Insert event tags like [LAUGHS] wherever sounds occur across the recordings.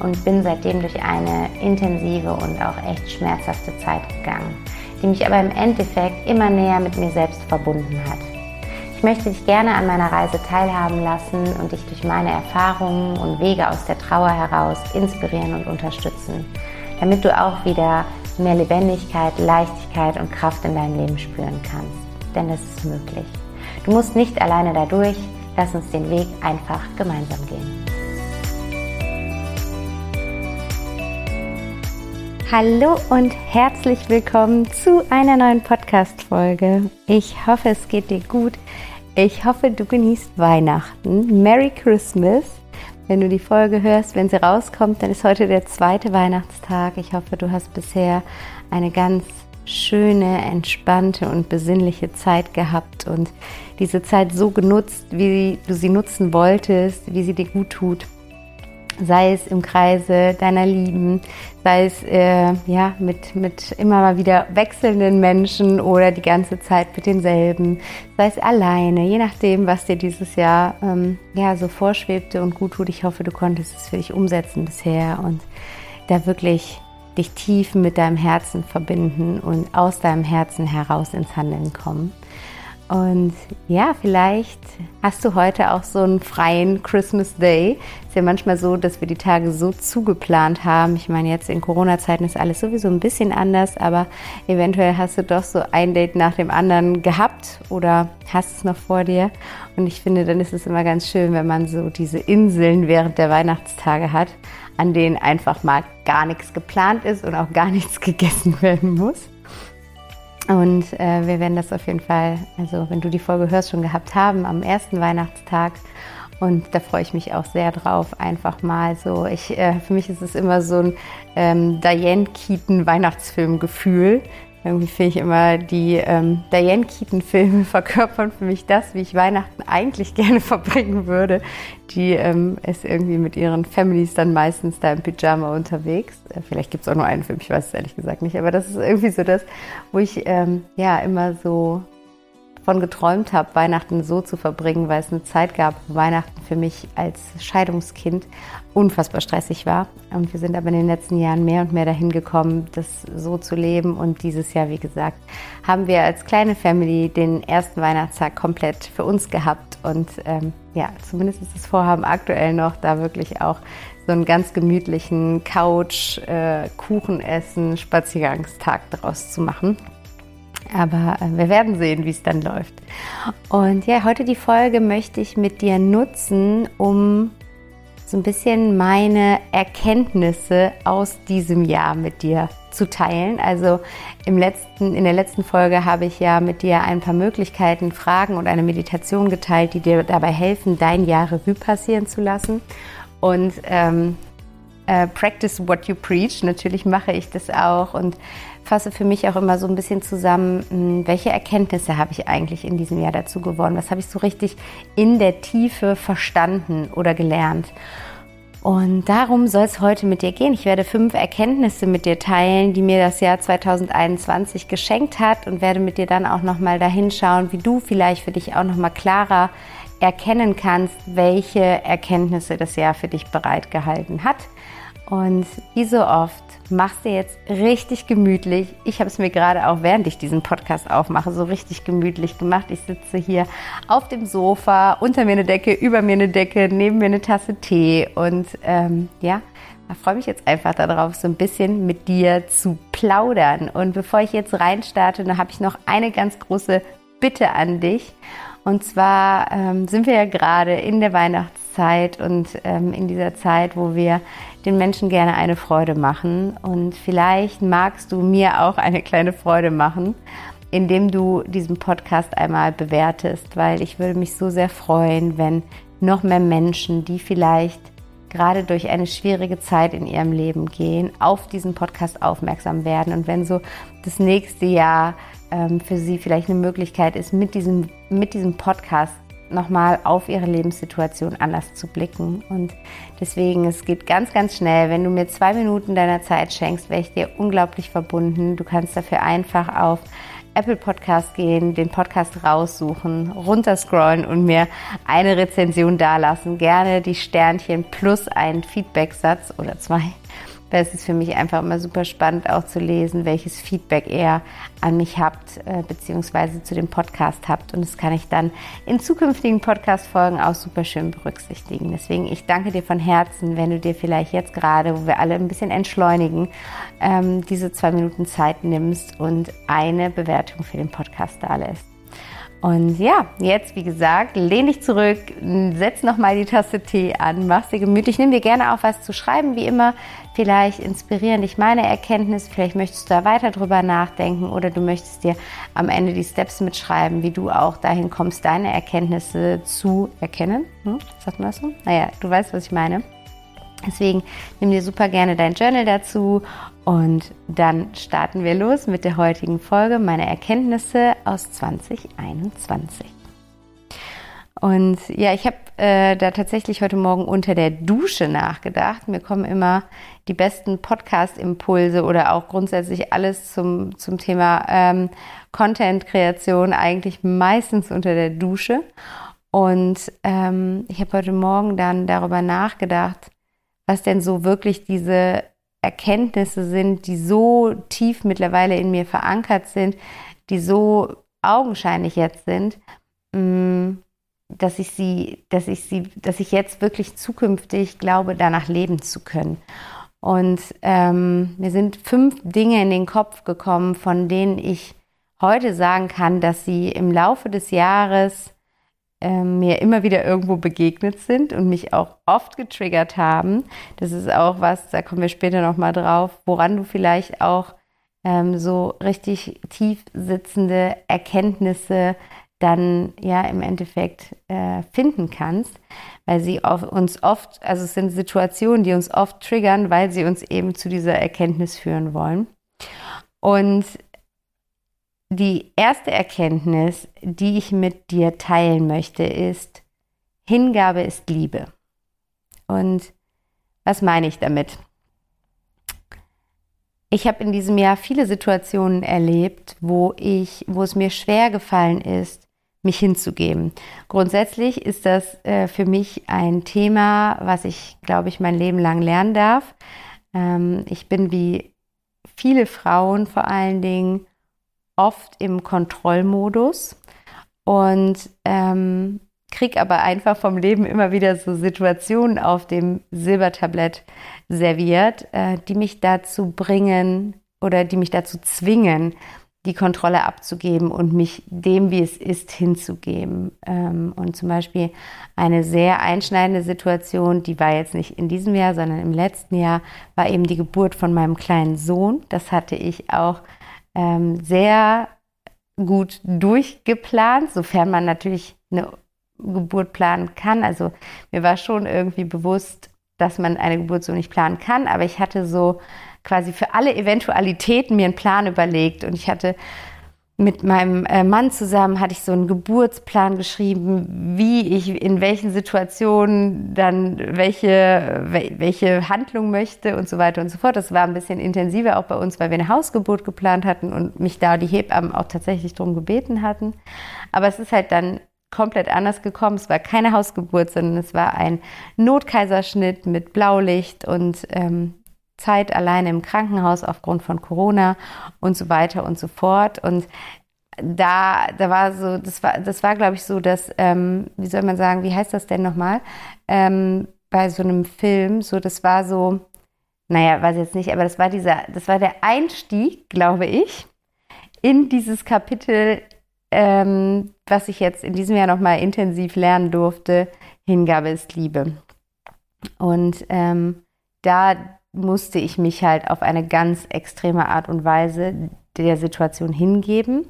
und bin seitdem durch eine intensive und auch echt schmerzhafte Zeit gegangen, die mich aber im Endeffekt immer näher mit mir selbst verbunden hat. Ich möchte dich gerne an meiner Reise teilhaben lassen und dich durch meine Erfahrungen und Wege aus der Trauer heraus inspirieren und unterstützen, damit du auch wieder mehr Lebendigkeit, Leichtigkeit und Kraft in deinem Leben spüren kannst. Denn das ist möglich. Du musst nicht alleine dadurch, Lass uns den Weg einfach gemeinsam gehen. Hallo und herzlich willkommen zu einer neuen Podcast-Folge. Ich hoffe, es geht dir gut. Ich hoffe, du genießt Weihnachten. Merry Christmas. Wenn du die Folge hörst, wenn sie rauskommt, dann ist heute der zweite Weihnachtstag. Ich hoffe, du hast bisher eine ganz schöne, entspannte und besinnliche Zeit gehabt und diese Zeit so genutzt, wie du sie nutzen wolltest, wie sie dir gut tut. Sei es im Kreise deiner Lieben, sei es äh, ja, mit, mit immer mal wieder wechselnden Menschen oder die ganze Zeit mit denselben, sei es alleine, je nachdem, was dir dieses Jahr ähm, ja, so vorschwebte und gut tut. Ich hoffe, du konntest es für dich umsetzen bisher und da wirklich dich tief mit deinem Herzen verbinden und aus deinem Herzen heraus ins Handeln kommen. Und ja, vielleicht hast du heute auch so einen freien Christmas Day. Ist ja manchmal so, dass wir die Tage so zugeplant haben. Ich meine, jetzt in Corona-Zeiten ist alles sowieso ein bisschen anders, aber eventuell hast du doch so ein Date nach dem anderen gehabt oder hast es noch vor dir. Und ich finde, dann ist es immer ganz schön, wenn man so diese Inseln während der Weihnachtstage hat, an denen einfach mal gar nichts geplant ist und auch gar [LAUGHS] nichts gegessen werden muss. Und äh, wir werden das auf jeden Fall, also wenn du die Folge hörst, schon gehabt haben am ersten Weihnachtstag. Und da freue ich mich auch sehr drauf, einfach mal so. Ich, äh, für mich ist es immer so ein ähm, Diane Keaton Weihnachtsfilm-Gefühl, irgendwie finde ich immer, die ähm, Diane Keaton-Filme [LAUGHS] verkörpern für mich das, wie ich Weihnachten eigentlich gerne [LAUGHS] verbringen würde. Die ähm, ist irgendwie mit ihren Families dann meistens da im Pyjama unterwegs. Äh, vielleicht gibt es auch nur einen Film, ich weiß es ehrlich gesagt nicht. Aber das ist irgendwie so das, wo ich ähm, ja immer so von geträumt habe, Weihnachten so zu verbringen, weil es eine Zeit gab, wo Weihnachten für mich als Scheidungskind unfassbar stressig war. Und wir sind aber in den letzten Jahren mehr und mehr dahin gekommen, das so zu leben. Und dieses Jahr, wie gesagt, haben wir als kleine Family den ersten Weihnachtstag komplett für uns gehabt. Und ähm, ja, zumindest ist das Vorhaben aktuell noch, da wirklich auch so einen ganz gemütlichen Couch, äh, Kuchen essen, Spaziergangstag daraus zu machen. Aber äh, wir werden sehen, wie es dann läuft. Und ja, heute die Folge möchte ich mit dir nutzen, um so ein bisschen meine Erkenntnisse aus diesem Jahr mit dir zu teilen. Also im letzten, in der letzten Folge habe ich ja mit dir ein paar Möglichkeiten, Fragen und eine Meditation geteilt, die dir dabei helfen, dein Jahr Revue passieren zu lassen. Und ähm, äh, practice what you preach. Natürlich mache ich das auch und fasse für mich auch immer so ein bisschen zusammen, hm, welche Erkenntnisse habe ich eigentlich in diesem Jahr dazu gewonnen? Was habe ich so richtig in der Tiefe verstanden oder gelernt? Und darum soll es heute mit dir gehen. Ich werde fünf Erkenntnisse mit dir teilen, die mir das Jahr 2021 geschenkt hat und werde mit dir dann auch nochmal dahin schauen, wie du vielleicht für dich auch nochmal klarer erkennen kannst, welche Erkenntnisse das Jahr für dich bereitgehalten hat. Und wie so oft machst dir jetzt richtig gemütlich. Ich habe es mir gerade auch während ich diesen Podcast aufmache, so richtig gemütlich gemacht. Ich sitze hier auf dem Sofa, unter mir eine Decke, über mir eine Decke, neben mir eine Tasse Tee und ähm, ja, ich freue mich jetzt einfach darauf, so ein bisschen mit dir zu plaudern. Und bevor ich jetzt reinstarte, dann habe ich noch eine ganz große Bitte an dich. Und zwar ähm, sind wir ja gerade in der Weihnachtszeit und ähm, in dieser Zeit, wo wir den Menschen gerne eine Freude machen. Und vielleicht magst du mir auch eine kleine Freude machen, indem du diesen Podcast einmal bewertest, weil ich würde mich so sehr freuen, wenn noch mehr Menschen, die vielleicht gerade durch eine schwierige Zeit in ihrem Leben gehen, auf diesen Podcast aufmerksam werden. Und wenn so das nächste Jahr ähm, für sie vielleicht eine Möglichkeit ist, mit diesem, mit diesem Podcast nochmal auf ihre Lebenssituation anders zu blicken. Und deswegen, es geht ganz, ganz schnell. Wenn du mir zwei Minuten deiner Zeit schenkst, wäre ich dir unglaublich verbunden. Du kannst dafür einfach auf Apple Podcast gehen, den Podcast raussuchen, runterscrollen und mir eine Rezension dalassen. Gerne die Sternchen plus einen Feedbacksatz oder zwei weil es ist für mich einfach immer super spannend auch zu lesen, welches Feedback ihr an mich habt, äh, beziehungsweise zu dem Podcast habt. Und das kann ich dann in zukünftigen Podcast-Folgen auch super schön berücksichtigen. Deswegen, ich danke dir von Herzen, wenn du dir vielleicht jetzt gerade, wo wir alle ein bisschen entschleunigen, ähm, diese zwei Minuten Zeit nimmst und eine Bewertung für den Podcast da lässt. Und ja, jetzt wie gesagt, lehn dich zurück, setz nochmal die Tasse Tee an, mach sie gemütlich, nimm dir gerne auch was zu schreiben, wie immer. Vielleicht inspirieren dich meine Erkenntnisse, vielleicht möchtest du da weiter drüber nachdenken oder du möchtest dir am Ende die Steps mitschreiben, wie du auch dahin kommst, deine Erkenntnisse zu erkennen. Hm? Sagt man das so? Naja, du weißt, was ich meine. Deswegen nimm dir super gerne dein Journal dazu und dann starten wir los mit der heutigen Folge, meine Erkenntnisse aus 2021. Und ja, ich habe äh, da tatsächlich heute Morgen unter der Dusche nachgedacht. Mir kommen immer die besten Podcast-Impulse oder auch grundsätzlich alles zum, zum Thema ähm, Content-Kreation eigentlich meistens unter der Dusche. Und ähm, ich habe heute Morgen dann darüber nachgedacht, was denn so wirklich diese Erkenntnisse sind, die so tief mittlerweile in mir verankert sind, die so augenscheinlich jetzt sind, mm, dass ich sie, dass ich sie, dass ich jetzt wirklich zukünftig glaube, danach leben zu können. Und ähm, mir sind fünf Dinge in den Kopf gekommen, von denen ich heute sagen kann, dass sie im Laufe des Jahres ähm, mir immer wieder irgendwo begegnet sind und mich auch oft getriggert haben. Das ist auch was, da kommen wir später nochmal drauf, woran du vielleicht auch ähm, so richtig tief sitzende Erkenntnisse dann ja im Endeffekt äh, finden kannst, weil sie uns oft, also es sind Situationen, die uns oft triggern, weil sie uns eben zu dieser Erkenntnis führen wollen. Und die erste Erkenntnis, die ich mit dir teilen möchte, ist, Hingabe ist Liebe. Und was meine ich damit? Ich habe in diesem Jahr viele Situationen erlebt, wo ich, wo es mir schwer gefallen ist, mich hinzugeben. Grundsätzlich ist das äh, für mich ein Thema, was ich, glaube ich, mein Leben lang lernen darf. Ähm, ich bin wie viele Frauen vor allen Dingen oft im Kontrollmodus und ähm, krieg aber einfach vom Leben immer wieder so Situationen auf dem Silbertablett serviert, äh, die mich dazu bringen oder die mich dazu zwingen, die Kontrolle abzugeben und mich dem, wie es ist, hinzugeben. Ähm, und zum Beispiel eine sehr einschneidende Situation, die war jetzt nicht in diesem Jahr, sondern im letzten Jahr, war eben die Geburt von meinem kleinen Sohn. Das hatte ich auch ähm, sehr gut durchgeplant, sofern man natürlich eine Geburt planen kann. Also mir war schon irgendwie bewusst, dass man eine Geburt so nicht planen kann, aber ich hatte so quasi für alle Eventualitäten mir einen Plan überlegt und ich hatte mit meinem äh, Mann zusammen hatte ich so einen Geburtsplan geschrieben, wie ich in welchen Situationen dann welche, welche Handlung möchte und so weiter und so fort. Das war ein bisschen intensiver auch bei uns, weil wir eine Hausgeburt geplant hatten und mich da die Hebammen auch tatsächlich darum gebeten hatten. Aber es ist halt dann komplett anders gekommen. Es war keine Hausgeburt, sondern es war ein Notkaiserschnitt mit Blaulicht und ähm, Zeit alleine im Krankenhaus aufgrund von Corona und so weiter und so fort. Und da, da war so, das war, das war, glaube ich, so, dass, ähm, wie soll man sagen, wie heißt das denn nochmal? Ähm, bei so einem Film, so, das war so, naja, weiß jetzt nicht, aber das war dieser, das war der Einstieg, glaube ich, in dieses Kapitel, ähm, was ich jetzt in diesem Jahr nochmal intensiv lernen durfte, Hingabe ist Liebe. Und ähm, da musste ich mich halt auf eine ganz extreme Art und Weise der Situation hingeben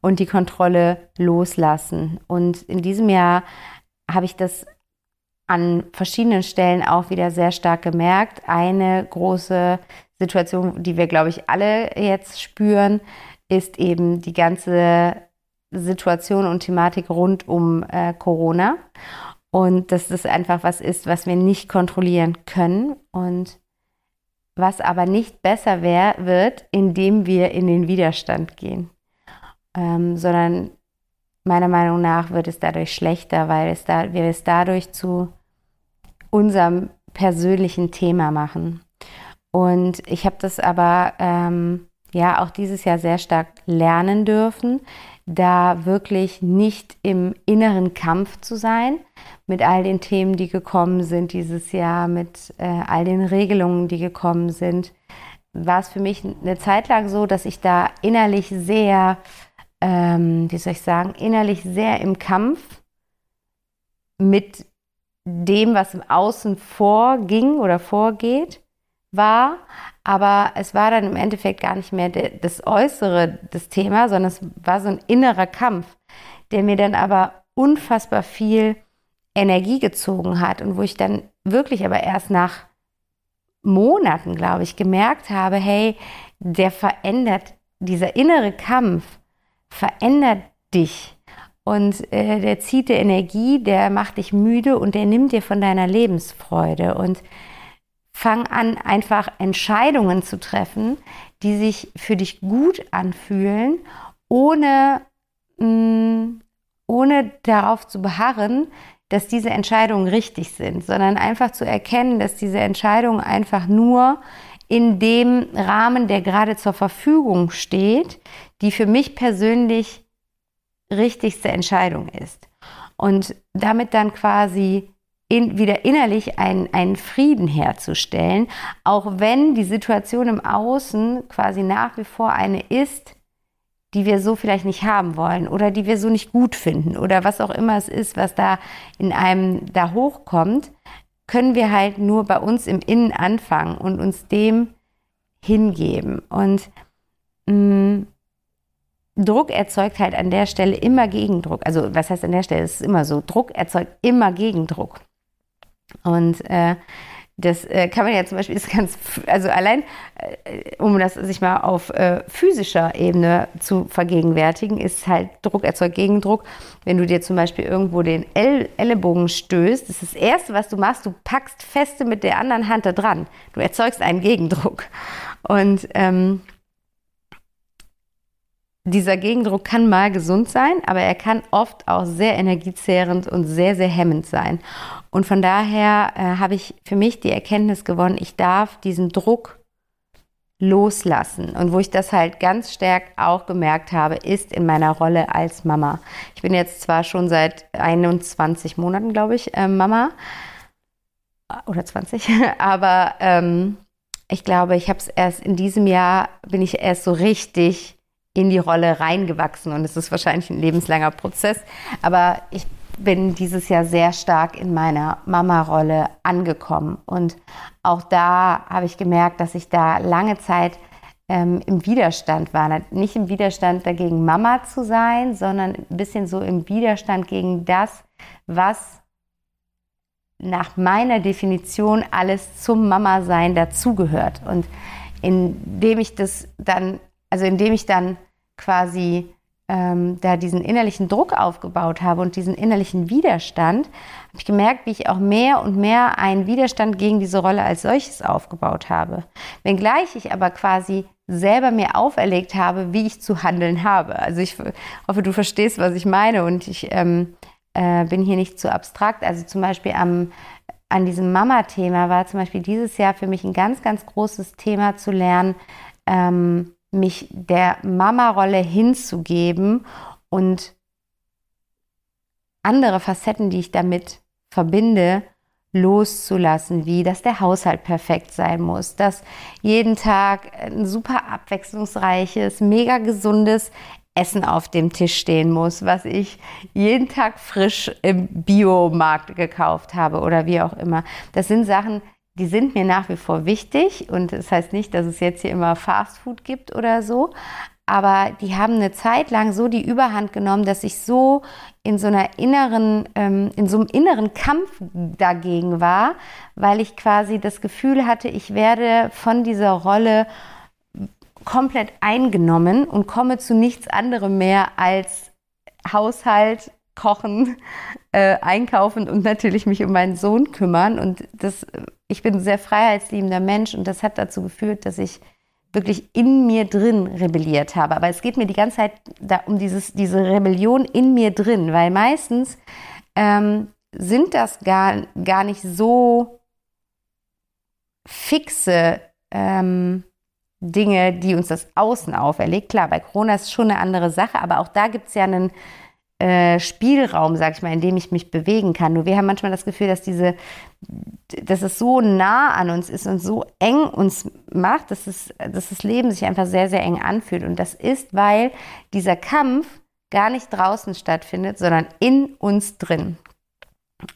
und die Kontrolle loslassen. Und in diesem Jahr habe ich das an verschiedenen Stellen auch wieder sehr stark gemerkt. Eine große Situation, die wir, glaube ich, alle jetzt spüren, ist eben die ganze Situation und Thematik rund um äh, Corona. Und dass das einfach was ist, was wir nicht kontrollieren können und was aber nicht besser wär, wird, indem wir in den Widerstand gehen, ähm, sondern meiner Meinung nach wird es dadurch schlechter, weil es da, wir es dadurch zu unserem persönlichen Thema machen. Und ich habe das aber ähm, ja auch dieses Jahr sehr stark lernen dürfen, da wirklich nicht im inneren Kampf zu sein mit all den Themen, die gekommen sind dieses Jahr, mit äh, all den Regelungen, die gekommen sind, war es für mich eine Zeit lang so, dass ich da innerlich sehr, ähm, wie soll ich sagen, innerlich sehr im Kampf mit dem, was im Außen vorging oder vorgeht, war, aber es war dann im Endeffekt gar nicht mehr das Äußere des Thema, sondern es war so ein innerer Kampf, der mir dann aber unfassbar viel Energie gezogen hat und wo ich dann wirklich aber erst nach Monaten, glaube ich, gemerkt habe, hey, der verändert, dieser innere Kampf verändert dich und äh, der zieht dir Energie, der macht dich müde und der nimmt dir von deiner Lebensfreude und Fang an, einfach Entscheidungen zu treffen, die sich für dich gut anfühlen, ohne, mh, mm, ohne darauf zu beharren, dass diese Entscheidungen richtig sind, sondern einfach zu erkennen, dass diese Entscheidung einfach nur in dem Rahmen, der gerade zur Verfügung steht, die für mich persönlich richtigste Entscheidung ist. Und damit dann quasi in, wieder innerlich einen, einen Frieden herzustellen, auch wenn die Situation im Außen quasi nach wie vor eine ist, die wir so vielleicht nicht haben wollen oder die wir so nicht gut finden oder was auch immer es ist, was da in einem da hochkommt, können wir halt nur bei uns im Innen anfangen und uns dem hingeben. Und mh, mm, Druck erzeugt halt an der Stelle immer Gegendruck. Also was heißt an der Stelle? Es ist immer so. Druck erzeugt immer Gegendruck. Und äh, das äh, kann man ja zum Beispiel [LAUGHS] ist ganz, also allein, äh, um das sich mal auf äh, physischer Ebene zu vergegenwärtigen, ist halt Druck erzeugt Gegendruck. Wenn du dir zum Beispiel irgendwo den El Ellenbogen stößt, das ist das Erste, was du machst, du packst feste mit der anderen Hand da dran. Du erzeugst einen Gegendruck. Und ähm, dieser Gegendruck kann mal gesund sein, aber er kann oft auch sehr energiezehrend und sehr, sehr hemmend sein. Und von daher äh, habe ich für mich die Erkenntnis gewonnen, ich darf diesen Druck loslassen. Und wo ich das halt ganz stark auch gemerkt habe, ist in meiner Rolle als Mama. Ich bin jetzt zwar schon seit 21 Monaten, glaube ich, äh, Mama oder 20, [LAUGHS] aber ähm, ich glaube, ich habe es erst in diesem Jahr, bin ich erst so richtig in die Rolle reingewachsen und es ist wahrscheinlich ein lebenslanger Prozess. Aber ich bin dieses Jahr sehr stark in meiner Mama-Rolle angekommen und auch da habe ich gemerkt, dass ich da lange Zeit ähm, im Widerstand war. Nicht im Widerstand dagegen, Mama zu sein, sondern ein bisschen so im Widerstand gegen das, was nach meiner Definition alles zum Mama-Sein dazugehört. Und indem ich das dann, also indem ich dann quasi ähm, da diesen innerlichen Druck aufgebaut habe und diesen innerlichen Widerstand, habe ich gemerkt, wie ich auch mehr und mehr einen Widerstand gegen diese Rolle als solches aufgebaut habe. Wenngleich ich aber quasi selber mir auferlegt habe, wie ich zu handeln habe. Also ich hoffe, du verstehst, was ich meine und ich ähm, äh, bin hier nicht zu abstrakt. Also zum Beispiel am, an diesem Mama-Thema war zum Beispiel dieses Jahr für mich ein ganz, ganz großes Thema zu lernen, ähm, mich der Mama-Rolle hinzugeben und andere Facetten, die ich damit verbinde, loszulassen, wie dass der Haushalt perfekt sein muss, dass jeden Tag ein super abwechslungsreiches, mega gesundes Essen auf dem Tisch stehen muss, was ich jeden Tag frisch im Biomarkt gekauft habe oder wie auch immer. Das sind Sachen, die sind mir nach wie vor wichtig und das heißt nicht, dass es jetzt hier immer Fast Food gibt oder so, aber die haben eine Zeit lang so die Überhand genommen, dass ich so in so einer inneren, ähm, in so einem inneren Kampf dagegen war, weil ich quasi das Gefühl hatte, ich werde von dieser Rolle komplett eingenommen und komme zu nichts anderem mehr als Haushalt, Kochen, äh, Einkaufen und natürlich mich um meinen Sohn kümmern. Und das, ich bin ein sehr freiheitsliebender Mensch und das hat dazu geführt, dass ich wirklich in mir drin rebelliert habe. Aber es geht mir die ganze Zeit da um dieses, diese Rebellion in mir drin, weil meistens ähm, sind das gar, gar nicht so fixe ähm, Dinge, die uns das Außen auferlegt. Klar, bei Corona ist schon eine andere Sache, aber auch da gibt es ja einen äh, Spielraum, sag ich mal, in dem ich mich bewegen kann. Nur wir haben manchmal das Gefühl, dass diese, dass es so nah an uns ist und so eng uns macht, dass, es, dass das Leben sich einfach sehr, sehr eng anfühlt. Und das ist, weil dieser Kampf gar nicht draußen stattfindet, sondern in uns drin.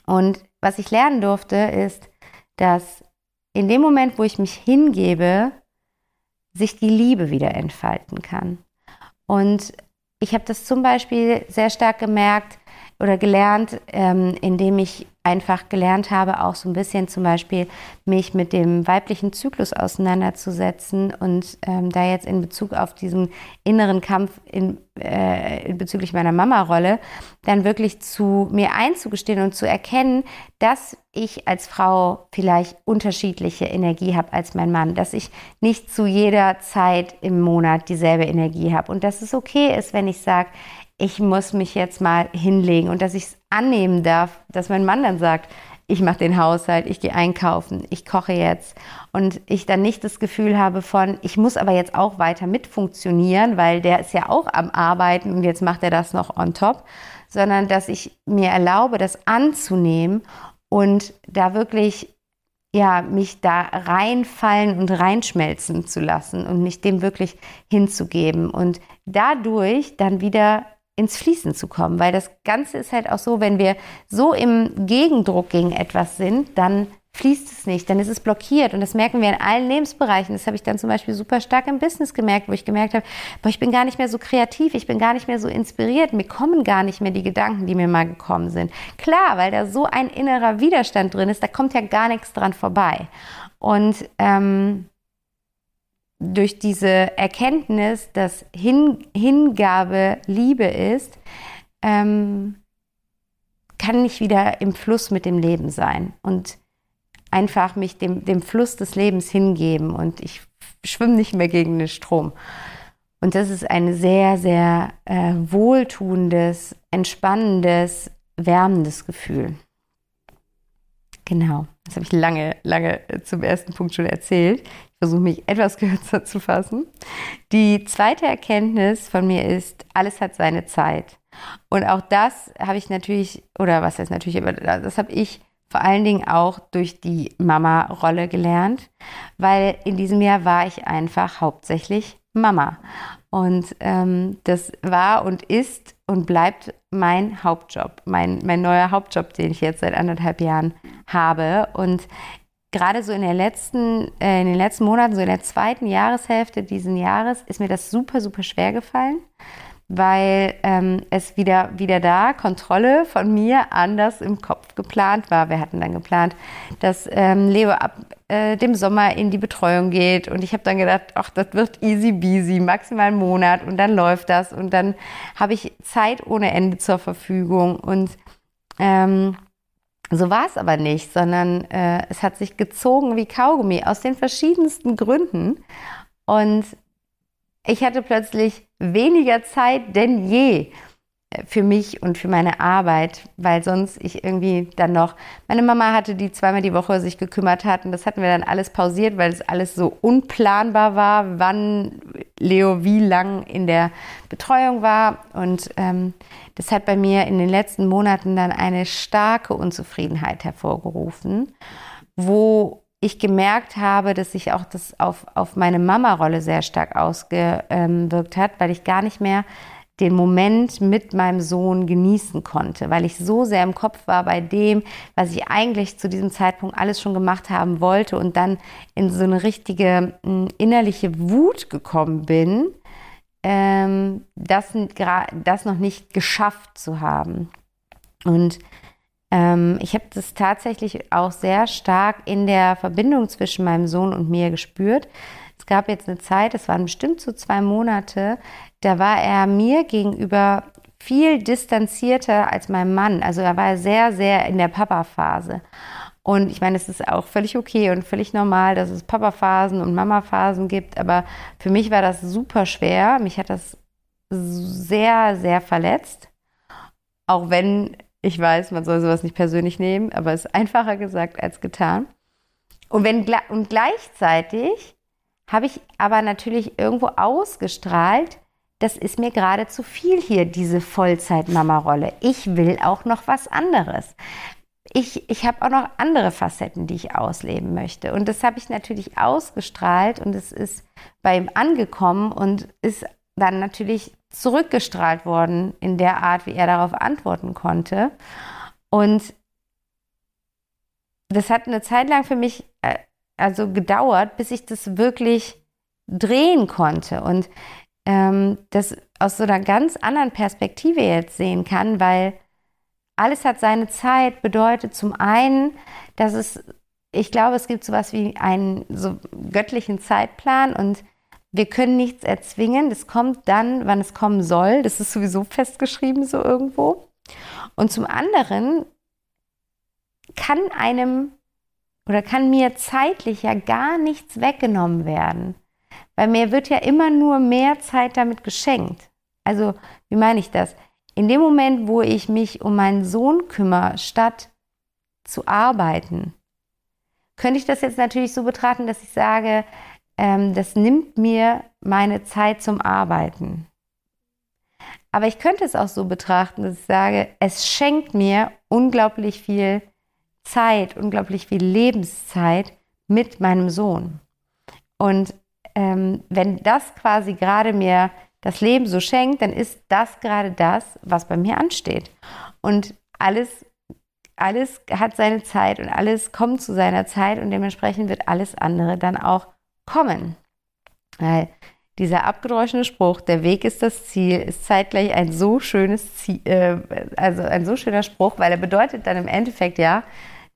Und was ich lernen durfte, ist, dass in dem Moment, wo ich mich hingebe, sich die Liebe wieder entfalten kann. Und ich habe das zum Beispiel sehr stark gemerkt oder gelernt, ähm, indem ich einfach gelernt habe, auch so ein bisschen zum Beispiel mich mit dem weiblichen Zyklus auseinanderzusetzen und ähm, da jetzt in Bezug auf diesen inneren Kampf in, äh, bezüglich meiner Mama-Rolle dann wirklich zu mir einzugestehen und zu erkennen, dass ich als Frau vielleicht unterschiedliche Energie habe als mein Mann, dass ich nicht zu jeder Zeit im Monat dieselbe Energie habe. Und dass es okay ist, wenn ich sage, ich muss mich jetzt mal hinlegen und dass ich es annehmen darf, dass mein Mann dann sagt, ich mache den Haushalt, ich gehe einkaufen, ich koche jetzt. Und ich dann nicht das Gefühl habe von, ich muss aber jetzt auch weiter mitfunktionieren, weil der ist ja auch am Arbeiten und jetzt macht er das noch on top, sondern dass ich mir erlaube, das anzunehmen und da wirklich ja, mich da reinfallen und reinschmelzen zu lassen und mich dem wirklich hinzugeben. Und dadurch dann wieder ins Fließen zu kommen, weil das Ganze ist halt auch so, wenn wir so im Gegendruck gegen etwas sind, dann fließt es nicht, dann ist es blockiert und das merken wir in allen Lebensbereichen. Das habe ich dann zum Beispiel super stark im Business gemerkt, wo ich gemerkt habe, boah, ich bin gar nicht mehr so kreativ, ich bin gar nicht mehr so inspiriert, mir kommen gar nicht mehr die Gedanken, die mir mal gekommen sind. Klar, weil da so ein innerer Widerstand drin ist, da kommt ja gar nichts dran vorbei. Und ähm, durch diese Erkenntnis, dass Hin Hingabe Liebe ist, ähm, kann ich wieder im Fluss mit dem Leben sein und einfach mich dem, dem Fluss des Lebens hingeben und ich schwimme nicht mehr gegen den Strom. Und das ist ein sehr, sehr äh, wohltuendes, entspannendes, wärmendes Gefühl. Genau, das habe ich lange, lange zum ersten Punkt schon erzählt versuche mich etwas [LAUGHS] kürzer zu fassen. Die zweite Erkenntnis von mir ist, alles hat seine Zeit. Und auch das habe ich natürlich, oder was heißt natürlich, aber das habe ich vor allen Dingen auch durch die Mama-Rolle gelernt, weil in diesem Jahr war ich einfach hauptsächlich Mama. Und ähm, das war und ist und bleibt mein Hauptjob, mein, mein neuer Hauptjob, den ich jetzt seit anderthalb Jahren habe. Und gerade so in, der letzten, äh, in den letzten Monaten, so in der zweiten Jahreshälfte diesen Jahres, ist mir das super, super schwer gefallen, weil ähm, es wieder, wieder da Kontrolle von mir anders im Kopf geplant war. Wir hatten dann geplant, dass ähm, Leo ab äh, dem Sommer in die Betreuung geht und ich habe dann gedacht, ach, das wird easy beasy, maximal einen Monat und dann läuft das und dann habe ich Zeit ohne Ende zur Verfügung und ähm, so war es aber nicht, sondern äh, es hat sich gezogen wie Kaugummi aus den verschiedensten Gründen. Und ich hatte plötzlich weniger Zeit denn je für mich und für meine Arbeit, weil sonst ich irgendwie dann noch, meine Mama hatte, die zweimal die Woche sich gekümmert hat und das hatten wir dann alles pausiert, weil es alles so unplanbar war, wann Leo wie lang in der Betreuung war. Und ähm, das hat bei mir in den letzten Monaten dann eine starke Unzufriedenheit hervorgerufen, wo ich gemerkt habe, dass sich auch das auf, auf meine Mama-Rolle sehr stark ausgewirkt hat, weil ich gar nicht mehr den Moment mit meinem Sohn genießen konnte, weil ich so sehr im Kopf war bei dem, was ich eigentlich zu diesem Zeitpunkt alles schon gemacht haben wollte und dann in so eine richtige hm, innerliche Wut gekommen bin, ähm, das, das noch nicht geschafft zu haben. Und ähm, ich habe das tatsächlich auch sehr stark in der Verbindung zwischen meinem Sohn und mir gespürt. Es gab jetzt eine Zeit, es waren bestimmt so zwei Monate, da war er mir gegenüber viel distanzierter als mein Mann. Also er war sehr, sehr in der Papa-Phase. Und ich meine, es ist auch völlig okay und völlig normal, dass es Papa-Phasen und Mama-Phasen gibt. Aber für mich war das super schwer. Mich hat das sehr, sehr verletzt. Auch wenn ich weiß, man soll sowas nicht persönlich nehmen, aber es ist einfacher gesagt als getan. Und, wenn, und gleichzeitig habe ich aber natürlich irgendwo ausgestrahlt, das ist mir gerade zu viel hier, diese Vollzeit-Mama-Rolle. Ich will auch noch was anderes. Ich, ich habe auch noch andere Facetten, die ich ausleben möchte. Und das habe ich natürlich ausgestrahlt und es ist bei ihm angekommen und ist dann natürlich zurückgestrahlt worden in der Art, wie er darauf antworten konnte. Und das hat eine Zeit lang für mich äh, also gedauert, bis ich das wirklich drehen konnte. Und ähm, das aus so einer ganz anderen Perspektive jetzt sehen kann, weil alles hat seine Zeit, bedeutet zum einen, dass es, ich glaube, es gibt sowas wie einen so göttlichen Zeitplan und wir können nichts erzwingen. Das kommt dann, wann es kommen soll. Das ist sowieso festgeschrieben so irgendwo. Und zum anderen kann einem oder kann mir zeitlich ja gar nichts weggenommen werden. Weil mir wird ja immer nur mehr Zeit damit geschenkt. Also, wie meine ich das? In dem Moment, wo ich mich um meinen Sohn kümmere, statt zu arbeiten, könnte ich das jetzt natürlich so betrachten, dass ich sage, ähm, das nimmt mir meine Zeit zum Arbeiten. Aber ich könnte es auch so betrachten, dass ich sage, es schenkt mir unglaublich viel Zeit, unglaublich viel Lebenszeit mit meinem Sohn. Und ähm, wenn das quasi gerade mir das Leben so schenkt, dann ist das gerade das, was bei mir ansteht. Und alles, alles hat seine Zeit und alles kommt zu seiner Zeit und dementsprechend wird alles andere dann auch kommen. Weil dieser abgedroschene Spruch, der Weg ist das Ziel, ist zeitgleich ein so schönes Ziel, äh, also ein so schöner Spruch, weil er bedeutet dann im Endeffekt ja,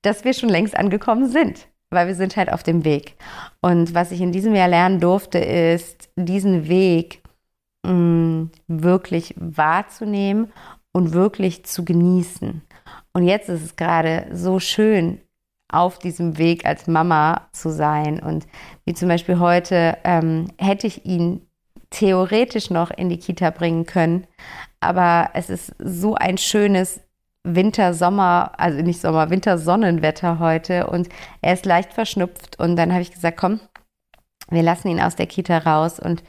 dass wir schon längst angekommen sind weil wir sind halt auf dem Weg. Und was ich in diesem Jahr lernen durfte, ist, diesen Weg mh, mm, wirklich wahrzunehmen und wirklich zu genießen. Und jetzt ist es gerade so schön, auf diesem Weg als Mama zu sein. Und wie zum Beispiel heute ähm, hätte ich ihn theoretisch noch in die Kita bringen können. Aber es ist so ein schönes Winter, Sommer, also nicht Sommer, Winter, Sonnenwetter heute und er ist leicht verschnupft und dann habe ich gesagt, komm, wir lassen ihn aus der Kita raus und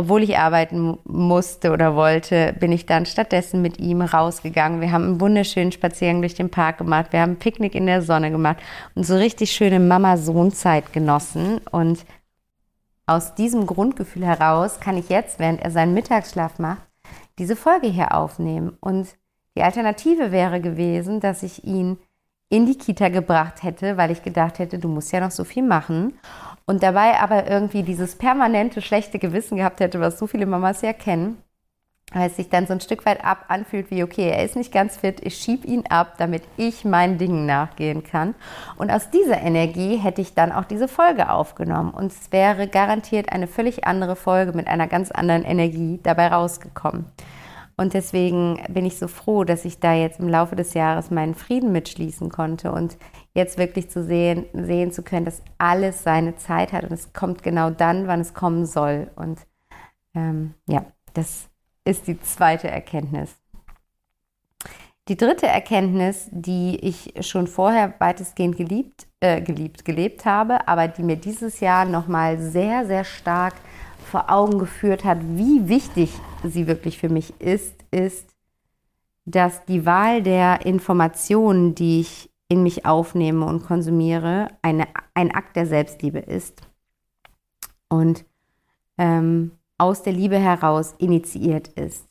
obwohl ich arbeiten musste oder wollte, bin ich dann stattdessen mit ihm rausgegangen. Wir haben einen wunderschönen Spaziergang durch den Park gemacht, wir haben ein Picknick in der Sonne gemacht und so richtig schöne Mama-Sohn-Zeit genossen und aus diesem Grundgefühl heraus kann ich jetzt, während er seinen Mittagsschlaf macht, diese Folge hier aufnehmen und die Alternative wäre gewesen, dass ich ihn in die Kita gebracht hätte, weil ich gedacht hätte, du musst ja noch so viel machen. Und dabei aber irgendwie dieses permanente schlechte Gewissen gehabt hätte, was so viele Mamas ja kennen, weil es sich dann so ein Stück weit ab anfühlt wie, okay, er ist nicht ganz fit, ich schieb ihn ab, damit ich meinen Dingen nachgehen kann. Und aus dieser Energie hätte ich dann auch diese Folge aufgenommen. Und es wäre garantiert eine völlig andere Folge mit einer ganz anderen Energie dabei rausgekommen. Und deswegen bin ich so froh, dass ich da jetzt im Laufe des Jahres meinen Frieden mitschließen konnte und jetzt wirklich zu sehen, sehen zu können, dass alles seine Zeit hat und es kommt genau dann, wann es kommen soll. Und ähm, ja, das ist die zweite Erkenntnis. Die dritte Erkenntnis, die ich schon vorher weitestgehend geliebt, äh, geliebt, gelebt habe, aber die mir dieses Jahr nochmal sehr, sehr stark vor Augen geführt hat, wie wichtig sie wirklich für mich ist, ist, dass die Wahl der Informationen, die ich in mich aufnehme und konsumiere, eine, ein Akt der Selbstliebe ist und ähm, aus der Liebe heraus initiiert ist.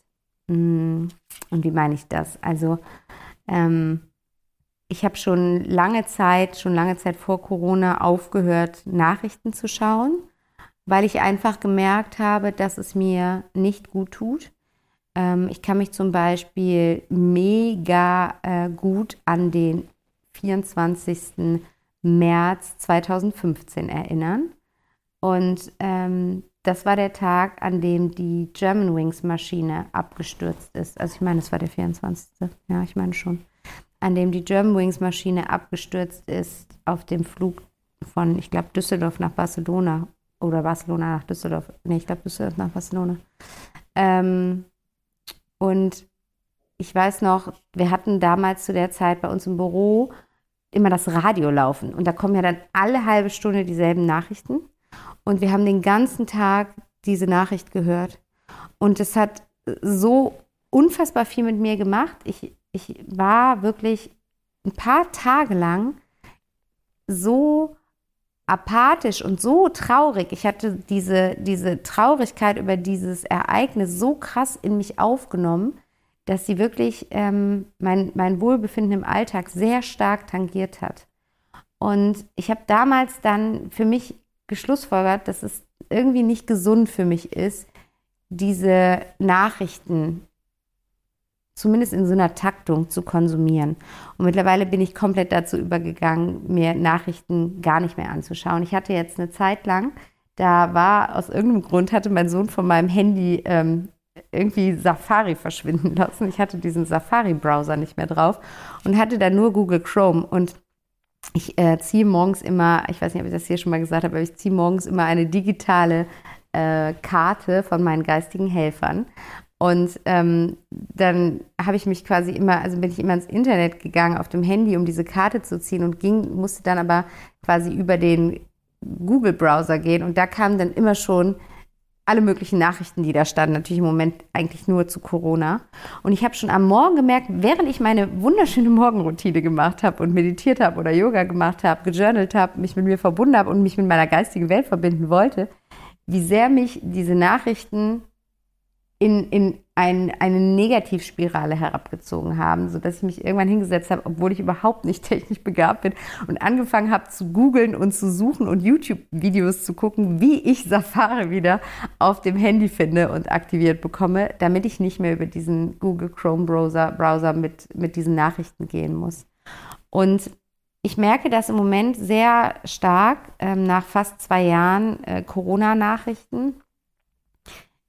Mm, und wie meine ich das? Also ähm, ich habe schon lange Zeit, schon lange Zeit vor Corona aufgehört, Nachrichten zu schauen weil ich einfach gemerkt habe, dass es mir nicht gut tut. Ähm, ich kann mich zum Beispiel mega äh, gut an den 24. März 2015 erinnern. Und ähm, das war der Tag, an dem die German Wings Maschine abgestürzt ist. Also ich meine, es war der 24. Ja, ich meine schon. An dem die German Wings Maschine abgestürzt ist auf dem Flug von, ich glaube, Düsseldorf nach Barcelona oder Barcelona nach Düsseldorf. Nee, ich glaube, Düsseldorf nach Barcelona. Ähm, und ich weiß noch, wir hatten damals zu der Zeit bei uns im Büro immer das Radio laufen. Und da kommen ja dann alle halbe Stunde dieselben Nachrichten. Und wir haben den ganzen Tag diese Nachricht gehört. Und es hat so unfassbar viel mit mir gemacht. Ich, ich war wirklich ein paar Tage lang so apathisch und so traurig. Ich hatte diese, diese Traurigkeit über dieses Ereignis so krass in mich aufgenommen, dass sie wirklich ähm, mein, mein Wohlbefinden im Alltag sehr stark tangiert hat. Und ich habe damals dann für mich geschlussfolgert, dass es irgendwie nicht gesund für mich ist, diese Nachrichten zumindest in so einer Taktung zu konsumieren. Und mittlerweile bin ich komplett dazu übergegangen, mir Nachrichten gar nicht mehr anzuschauen. Ich hatte jetzt eine Zeit lang, da war aus irgendeinem Grund, hatte mein Sohn von meinem Handy ähm, irgendwie Safari verschwinden lassen. Ich hatte diesen Safari-Browser nicht mehr drauf und hatte da nur Google Chrome. Und ich äh, ziehe morgens immer, ich weiß nicht, ob ich das hier schon mal gesagt habe, aber ich ziehe morgens immer eine digitale äh, Karte von meinen geistigen Helfern. Und ähm, dann habe ich mich quasi immer, also bin ich immer ins Internet gegangen auf dem Handy, um diese Karte zu ziehen und ging, musste dann aber quasi über den Google-Browser gehen. Und da kamen dann immer schon alle möglichen Nachrichten, die da standen. Natürlich im Moment eigentlich nur zu Corona. Und ich habe schon am Morgen gemerkt, während ich meine wunderschöne Morgenroutine gemacht habe und meditiert habe oder Yoga gemacht habe, gejournalt habe, mich mit mir verbunden habe und mich mit meiner geistigen Welt verbinden wollte, wie sehr mich diese Nachrichten in, in ein, eine Negativspirale herabgezogen haben, sodass ich mich irgendwann hingesetzt habe, obwohl ich überhaupt nicht [LAUGHS] technisch begabt bin und angefangen habe zu googeln und zu suchen und YouTube-Videos zu gucken, wie ich Safari wieder auf dem Handy finde und aktiviert bekomme, damit ich nicht mehr über diesen Google Chrome Browser, Browser mit, mit diesen Nachrichten gehen muss. Und ich merke das im Moment sehr stark ähm, nach fast zwei Jahren äh, Corona-Nachrichten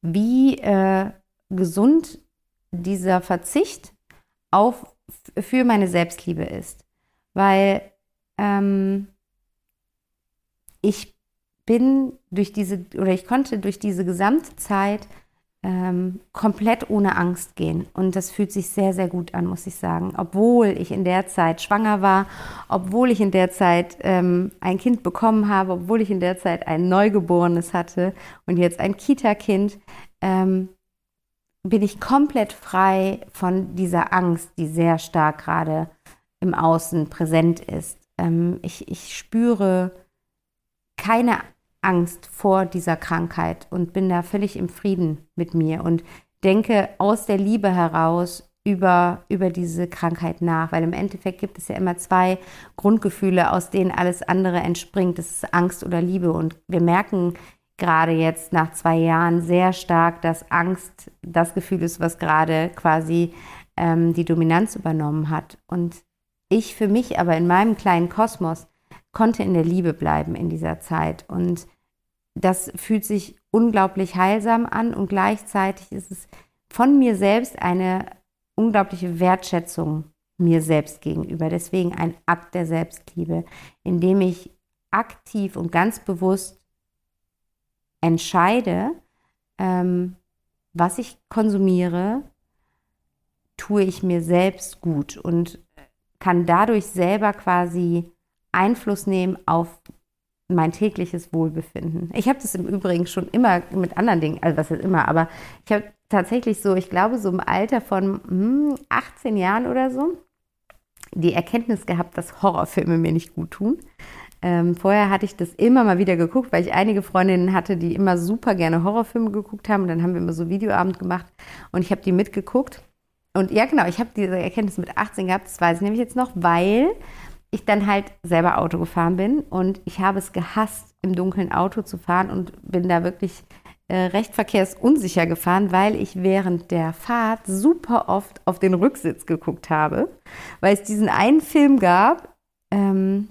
wie äh, gesund dieser Verzicht auf für meine Selbstliebe ist. Weil ähm, ich bin durch diese, oder ich konnte durch diese gesamte Zeit ähm, komplett ohne Angst gehen. Und das fühlt sich sehr, sehr gut an, muss ich sagen. Obwohl ich in der Zeit schwanger war, obwohl ich in der Zeit ähm, ein Kind bekommen habe, obwohl ich in der Zeit ein Neugeborenes hatte und jetzt ein Kita-Kind, ähm, bin ich komplett frei von dieser Angst, die sehr stark gerade im Außen präsent ist. Ähm, ich, ich spüre keine Angst vor dieser Krankheit und bin da völlig im Frieden mit mir und denke aus der Liebe heraus über, über diese Krankheit nach, weil im Endeffekt gibt es ja immer zwei Grundgefühle, aus denen alles andere entspringt. Das ist Angst oder Liebe und wir merken gerade jetzt nach zwei Jahren sehr stark, dass Angst das Gefühl ist, was gerade quasi ähm, die Dominanz übernommen hat. Und ich für mich aber in meinem kleinen Kosmos konnte in der Liebe bleiben in dieser Zeit. Und das fühlt sich unglaublich heilsam an und gleichzeitig ist es von mir selbst eine unglaubliche Wertschätzung mir selbst gegenüber. Deswegen ein Akt der Selbstliebe, in dem ich aktiv und ganz bewusst entscheide, ähm, was ich konsumiere, tue ich mir selbst gut und kann dadurch selber quasi Einfluss nehmen auf mein tägliches Wohlbefinden. Ich habe das im Übrigen schon immer mit anderen Dingen, also was ist immer, aber ich habe tatsächlich so, ich glaube, so im Alter von hm, 18 Jahren oder so, die Erkenntnis gehabt, dass Horrorfilme mir nicht gut tun. Ähm, vorher hatte ich das immer mal wieder geguckt, weil ich einige Freundinnen hatte, die immer super gerne Horrorfilme geguckt haben. Und dann haben wir immer so Videoabend gemacht und ich habe die mitgeguckt. Und ja, genau, ich habe diese Erkenntnis mit 18 gehabt, das weiß ich nämlich jetzt noch, weil ich dann halt selber Auto gefahren bin und ich habe es gehasst, im dunklen Auto zu fahren und bin da wirklich äh, recht verkehrsunsicher gefahren, weil ich während der Fahrt super oft auf den Rücksitz geguckt habe, weil es diesen einen Film gab. Ähm,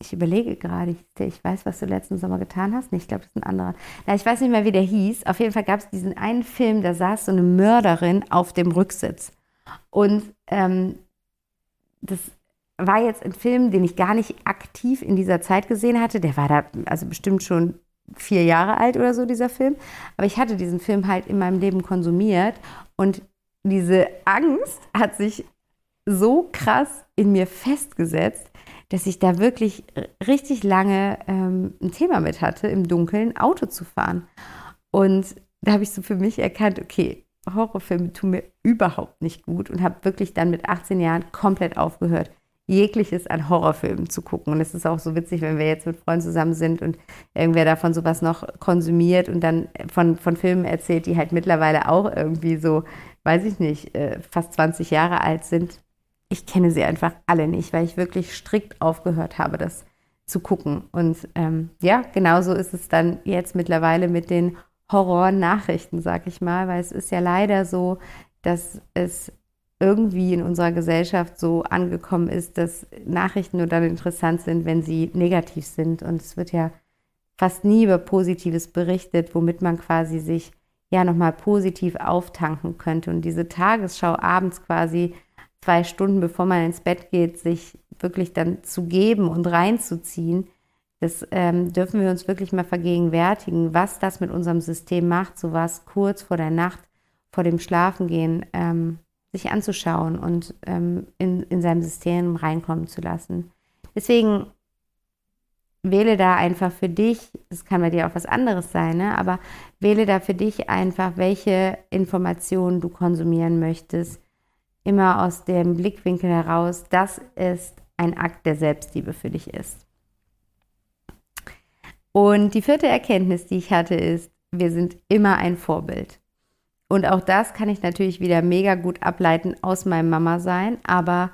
ich überlege gerade, ich, ich, weiß, was du letzten Sommer getan hast. Nee, ich glaube, das ist ein anderer. Na, ich weiß nicht mehr, wie der hieß. Auf jeden Fall gab es diesen einen Film, da saß so eine Mörderin auf dem Rücksitz. Und ähm, das war jetzt ein Film, den ich gar nicht aktiv in dieser Zeit gesehen hatte. Der war da also bestimmt schon vier Jahre alt oder so, dieser Film. Aber ich hatte diesen Film halt in meinem Leben konsumiert und diese Angst hat sich so krass in mir festgesetzt, dass ich da wirklich richtig lange ähm, ein Thema mit hatte, im Dunkeln Auto zu fahren. Und da habe ich so für mich erkannt, okay, Horrorfilme tun mir überhaupt nicht gut und habe wirklich dann mit 18 Jahren komplett aufgehört jegliches an Horrorfilmen zu gucken. Und es ist auch so witzig, wenn wir jetzt mit Freunden zusammen sind und irgendwer davon sowas noch konsumiert und dann von, von Filmen erzählt, die halt mittlerweile auch irgendwie so, weiß ich nicht, äh, fast 20 Jahre alt sind. Ich kenne sie einfach alle nicht, weil ich wirklich strikt aufgehört habe, das zu gucken. Und ähm, ja, genauso ist es dann jetzt mittlerweile mit den Horror-Nachrichten, sag ich mal, weil es ist ja leider so, dass es irgendwie in unserer Gesellschaft so angekommen ist, dass Nachrichten nur dann interessant sind, wenn sie negativ sind. Und es wird ja fast nie über Positives berichtet, womit man quasi sich ja nochmal positiv auftanken könnte. Und diese Tagesschau abends quasi zwei Stunden bevor man ins Bett geht, sich wirklich dann zu geben und reinzuziehen, das ähm, dürfen wir uns wirklich mal vergegenwärtigen, was das mit unserem System macht, so was kurz vor der Nacht, vor dem Schlafengehen ähm, sich anzuschauen und ähm, in, in seinem System reinkommen zu lassen. Deswegen wähle da einfach für dich, das kann bei dir auch was anderes sein, ne? aber wähle da für dich einfach, welche Informationen du konsumieren möchtest. Immer aus dem Blickwinkel heraus, dass es ein Akt der Selbstliebe für dich ist. Und die vierte Erkenntnis, die ich hatte, ist, wir sind immer ein Vorbild. Und auch das kann ich natürlich wieder mega gut ableiten aus meinem Mama-Sein, aber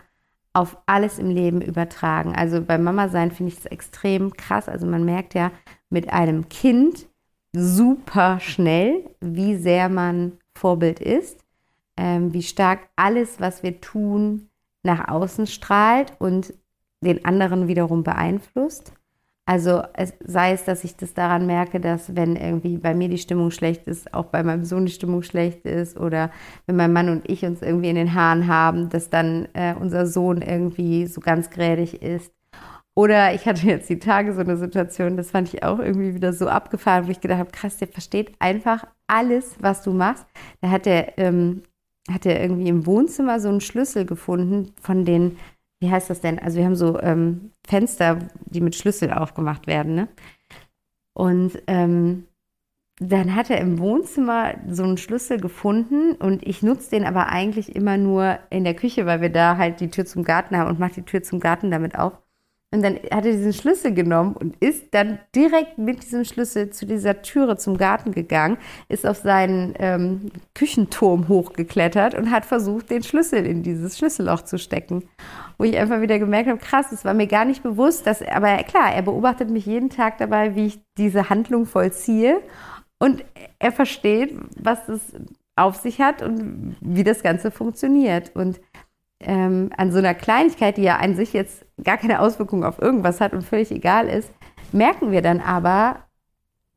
auf alles im Leben übertragen. Also beim Mama-Sein finde ich es extrem krass. Also man merkt ja mit einem Kind super schnell, wie sehr man Vorbild ist, ähm, wie stark alles, was wir tun, nach außen strahlt und den anderen wiederum beeinflusst. Also es, sei es, dass ich das daran merke, dass wenn irgendwie bei mir die Stimmung schlecht ist, auch bei meinem Sohn die Stimmung schlecht ist oder wenn mein Mann und ich uns irgendwie in den Haaren haben, dass dann äh, unser Sohn irgendwie so ganz grädig ist. Oder ich hatte jetzt die Tage so eine Situation, das fand ich auch irgendwie wieder so abgefahren, wo ich gedacht habe, krass, der versteht einfach alles, was du machst. Da hat er, ähm, hat er irgendwie im Wohnzimmer so einen Schlüssel gefunden von den wie heißt das denn? Also wir haben so ähm, Fenster, die mit Schlüssel aufgemacht werden, ne? Und ähm, dann hat er im Wohnzimmer so einen Schlüssel gefunden und ich nutze den aber eigentlich immer nur in der Küche, weil wir da halt die Tür zum Garten haben und mache die Tür zum Garten damit auf. Und dann hat er diesen Schlüssel genommen und ist dann direkt mit diesem Schlüssel zu dieser Türe zum Garten gegangen, ist auf seinen ähm, Küchenturm hochgeklettert und hat versucht, den Schlüssel in dieses Schlüsselloch zu stecken. Wo ich einfach wieder gemerkt habe, krass, es war mir gar nicht bewusst, dass, aber klar, er beobachtet mich jeden Tag dabei, wie ich diese Handlung vollziehe und er versteht, was es auf sich hat und wie das Ganze funktioniert. Und ähm, an so einer Kleinigkeit, die ja an sich jetzt gar keine Auswirkung auf irgendwas hat und völlig egal ist, merken wir dann aber,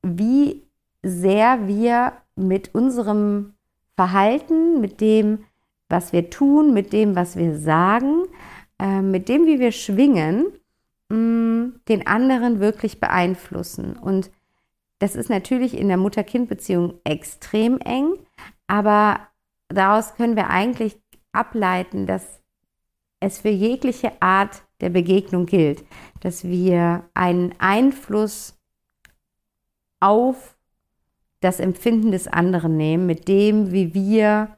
wie sehr wir mit unserem Verhalten, mit dem, was wir tun, mit dem, was wir sagen, äh, mit dem, wie wir schwingen, mh, mm, den anderen wirklich beeinflussen. Und das ist natürlich in der Mutter-Kind-Beziehung extrem eng, aber daraus können wir eigentlich ableiten, dass es für jegliche Art der Begegnung gilt, dass wir einen Einfluss auf das Empfinden des anderen nehmen, mit dem, wie wir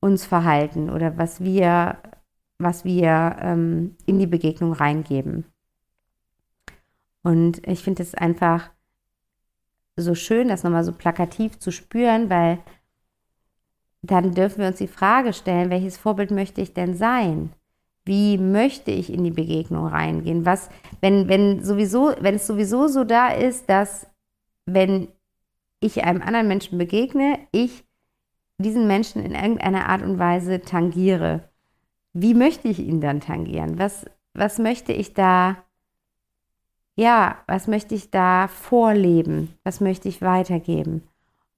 uns verhalten oder was wir, was wir ähm, in die Begegnung reingeben. Und ich finde es einfach so schön, das nochmal so plakativ zu spüren, weil dann dürfen wir uns die Frage stellen, welches Vorbild möchte ich denn sein? Wie möchte ich in die Begegnung reingehen? Was, wenn, wenn sowieso, wenn es sowieso so da ist, dass wenn ich einem anderen Menschen begegne, ich diesen Menschen in irgendeiner Art und Weise tangiere. Wie möchte ich ihn dann tangieren? Was, was möchte ich da, ja, was möchte ich da vorleben? Was möchte ich weitergeben?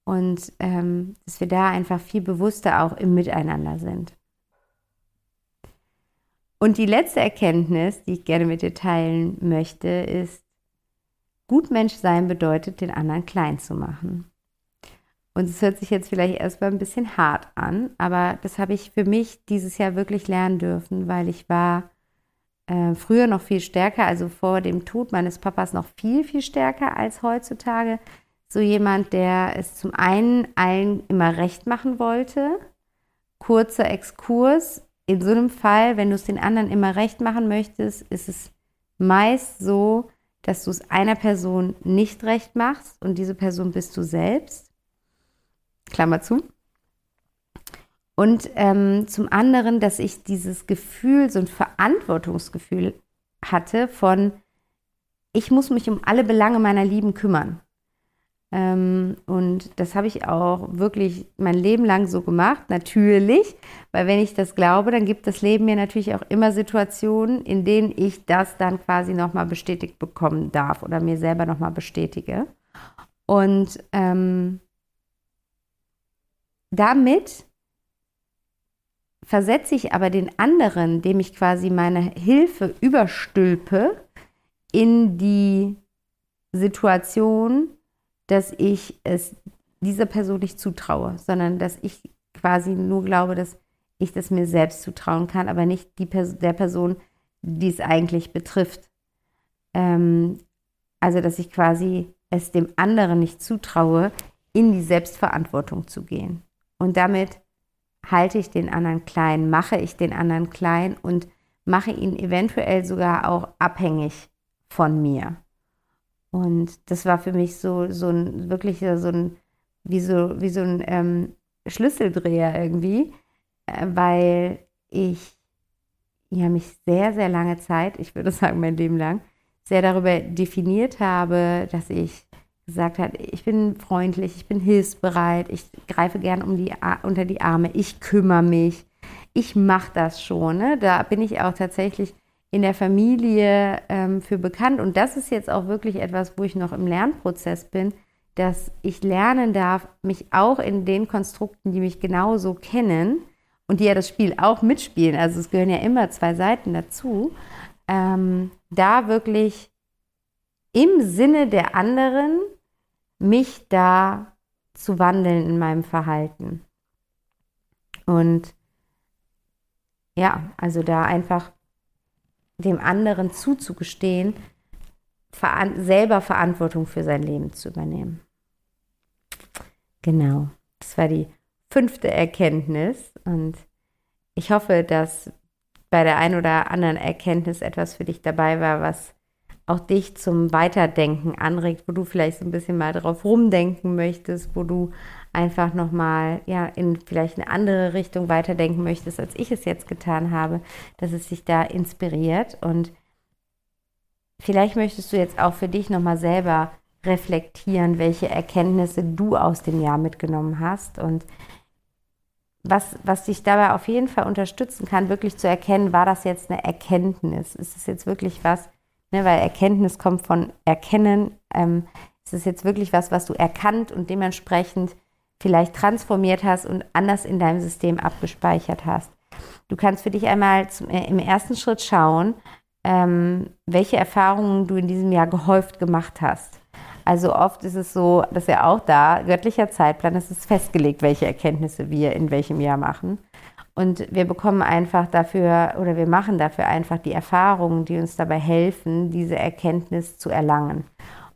Und ähm, dass wir da einfach viel bewusster auch im Miteinander sind. Und die letzte Erkenntnis, die ich gerne mit dir teilen möchte, ist, Gutmensch sein bedeutet, den anderen klein zu machen. Und es hört sich jetzt vielleicht erstmal ein bisschen hart an, aber das habe ich für mich dieses Jahr wirklich lernen dürfen, weil ich war äh, früher noch viel stärker, also vor dem Tod meines Papas noch viel, viel stärker als heutzutage. So jemand, der es zum einen allen immer recht machen wollte. Kurzer Exkurs. In so einem Fall, wenn du es den anderen immer recht machen möchtest, ist es meist so, dass du es einer Person nicht recht machst und diese Person bist du selbst. Klammer zu. Und ähm, zum anderen, dass ich dieses Gefühl, so ein Verantwortungsgefühl hatte von, ich muss mich um alle Belange meiner Lieben kümmern. Ähm, und das habe ich auch wirklich mein Leben lang so gemacht, natürlich, weil wenn ich das glaube, dann gibt das Leben mir natürlich auch immer Situationen, in denen ich das dann quasi nochmal bestätigt bekommen darf oder mir selber nochmal bestätige. Und ähm, damit versetze ich aber den anderen, dem ich quasi meine Hilfe überstülpe, in die Situation, dass ich es dieser Person nicht zutraue, sondern dass ich quasi nur glaube, dass ich das mir selbst zutrauen kann, aber nicht die Pers der Person, die es eigentlich betrifft. Ähm, also, dass ich quasi es dem anderen nicht zutraue, in die Selbstverantwortung zu gehen. Und damit halte ich den anderen klein, mache ich den anderen klein und mache ihn eventuell sogar auch abhängig von mir. Und das war für mich so, so ein, wirklich so ein, wie so, wie so ein ähm, Schlüsseldreher irgendwie, äh, weil ich ja mich sehr, sehr lange Zeit, ich würde [LAUGHS] sagen mein Leben lang, sehr darüber definiert habe, dass ich gesagt hat, ich bin freundlich, ich bin hilfsbereit, ich greife gern um die, unter die Arme, ich kümmere mich, ich mache das schon. Ne? Da bin ich auch tatsächlich in der Familie ähm, für bekannt. Und das ist jetzt auch wirklich etwas, wo ich noch im Lernprozess bin, dass ich lernen darf, mich auch in den Konstrukten, die mich genauso kennen und die ja das Spiel auch mitspielen, also es gehören ja immer zwei Seiten dazu, ähm, da wirklich im Sinne der anderen mich da zu wandeln in meinem Verhalten. Und ja, also da einfach dem anderen zuzugestehen, veran selber Verantwortung für sein Leben zu übernehmen. Genau, das war die fünfte Erkenntnis und ich hoffe, dass bei der ein oder anderen Erkenntnis etwas für dich dabei war, was auch dich zum Weiterdenken anregt, wo du vielleicht so ein bisschen mal drauf rumdenken möchtest, wo du einfach nochmal ja, in vielleicht eine andere Richtung weiterdenken möchtest, als ich es jetzt getan habe, dass es sich da inspiriert. Und vielleicht möchtest du jetzt auch für dich nochmal selber reflektieren, welche Erkenntnisse du aus dem Jahr mitgenommen hast und was, was dich dabei auf jeden Fall unterstützen kann, wirklich zu erkennen, war das jetzt eine Erkenntnis? Ist es jetzt wirklich was, ne, weil Erkenntnis kommt von Erkennen. Ähm, ist es jetzt wirklich was, was du erkannt und dementsprechend vielleicht transformiert hast und anders in deinem System abgespeichert hast. Du kannst für dich einmal zum, äh, im ersten Schritt schauen, ähm, welche Erfahrungen du in diesem Jahr gehäuft gemacht hast. Also oft ist es so, dass ja auch da, göttlicher Zeitplan, es ist festgelegt, welche Erkenntnisse wir in welchem Jahr machen. Und wir bekommen einfach dafür oder wir machen dafür einfach die Erfahrungen, die uns dabei helfen, diese Erkenntnis zu erlangen.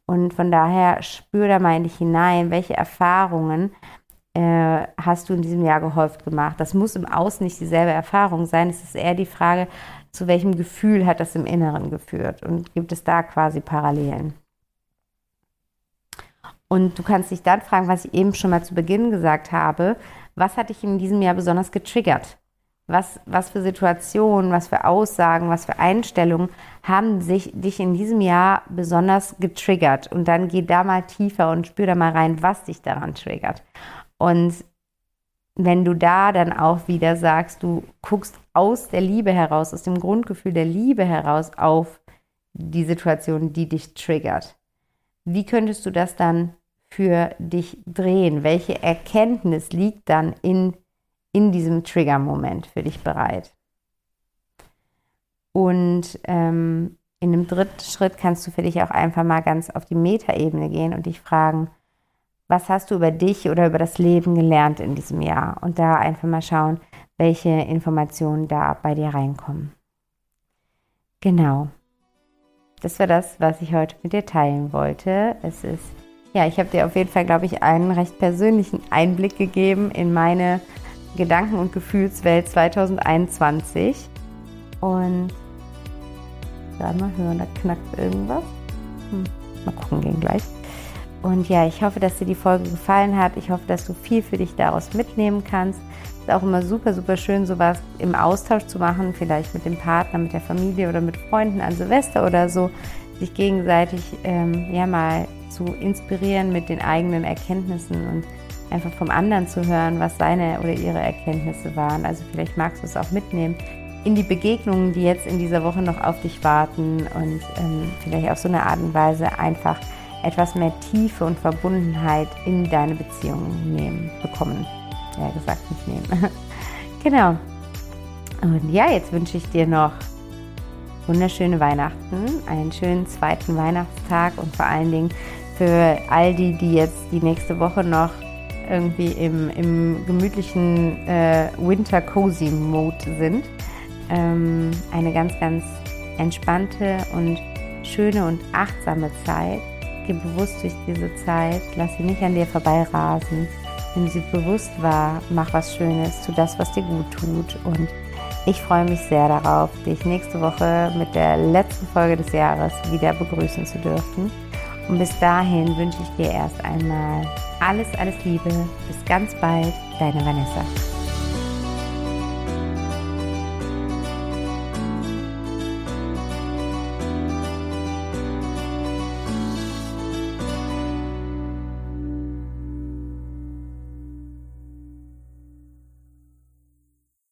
Und von daher spür da mal in hinein, welche Erfahrungen äh, hast du in diesem Jahr gehäuft gemacht. Das muss im Außen nicht dieselbe Erfahrung sein. Es ist eher die Frage, zu welchem Gefühl hat das im Inneren geführt und gibt es da quasi Parallelen. Und du kannst dich dann fragen, was ich eben schon mal zu Beginn gesagt habe, was hat dich in diesem Jahr besonders getriggert? Was, was für Situationen, was für Aussagen, was für Einstellungen haben sich, dich in diesem Jahr besonders getriggert? Und dann geh da mal tiefer und spür da mal rein, was dich daran triggert. Und wenn du da dann auch wieder sagst, du guckst aus der Liebe heraus, aus dem Grundgefühl der Liebe heraus auf die Situation, die dich triggert. Wie könntest du das dann für dich drehen? Welche Erkenntnis liegt dann in, in diesem Trigger-Moment für dich bereit? Und ähm, in dem dritten Schritt kannst du für dich auch einfach mal ganz auf die Metaebene gehen und dich fragen, was hast du über dich oder über das Leben gelernt in diesem Jahr? Und da einfach mal schauen, welche Informationen da bei dir reinkommen. Genau. Das war das, was ich heute mit dir teilen wollte. Es ist, ja, ich habe dir auf jeden Fall, glaube ich, einen recht persönlichen Einblick gegeben in meine Gedanken- und Gefühlswelt 2021. Und gerade mal hören, da knackt irgendwas. Hm, mal gucken, gehen gleich. Und ja, ich hoffe, dass dir die Folge gefallen hat. Ich hoffe, dass du viel für dich daraus mitnehmen kannst. Ist auch immer super, super schön, sowas im Austausch zu machen, vielleicht mit dem Partner, mit der Familie oder mit Freunden an Silvester oder so, sich gegenseitig ähm, ja mal zu inspirieren mit den eigenen Erkenntnissen und einfach vom anderen zu hören, was seine oder ihre Erkenntnisse waren. Also vielleicht magst du es auch mitnehmen in die Begegnungen, die jetzt in dieser Woche noch auf dich warten und ähm, vielleicht auf so eine Art und Weise einfach etwas mehr Tiefe und Verbundenheit in deine Beziehungen nehmen, bekommen. Ja, gesagt, nicht nehmen. [LAUGHS] genau. Und ja, jetzt wünsche ich dir noch wunderschöne Weihnachten, einen schönen zweiten Weihnachtstag und vor allen Dingen für all die, die jetzt die nächste Woche noch irgendwie im, im gemütlichen äh, Winter-Cozy-Mode sind. Ähm, eine ganz, ganz entspannte und schöne und achtsame Zeit Geh bewusst durch diese Zeit, lass sie nicht an dir vorbeirasen. Nimm sie bewusst wahr, mach was Schönes, tu das, was dir gut tut. Und ich freue mich sehr darauf, dich nächste Woche mit der letzten Folge des Jahres wieder begrüßen zu dürfen. Und bis dahin wünsche ich dir erst einmal alles, alles Liebe. Bis ganz bald, deine Vanessa.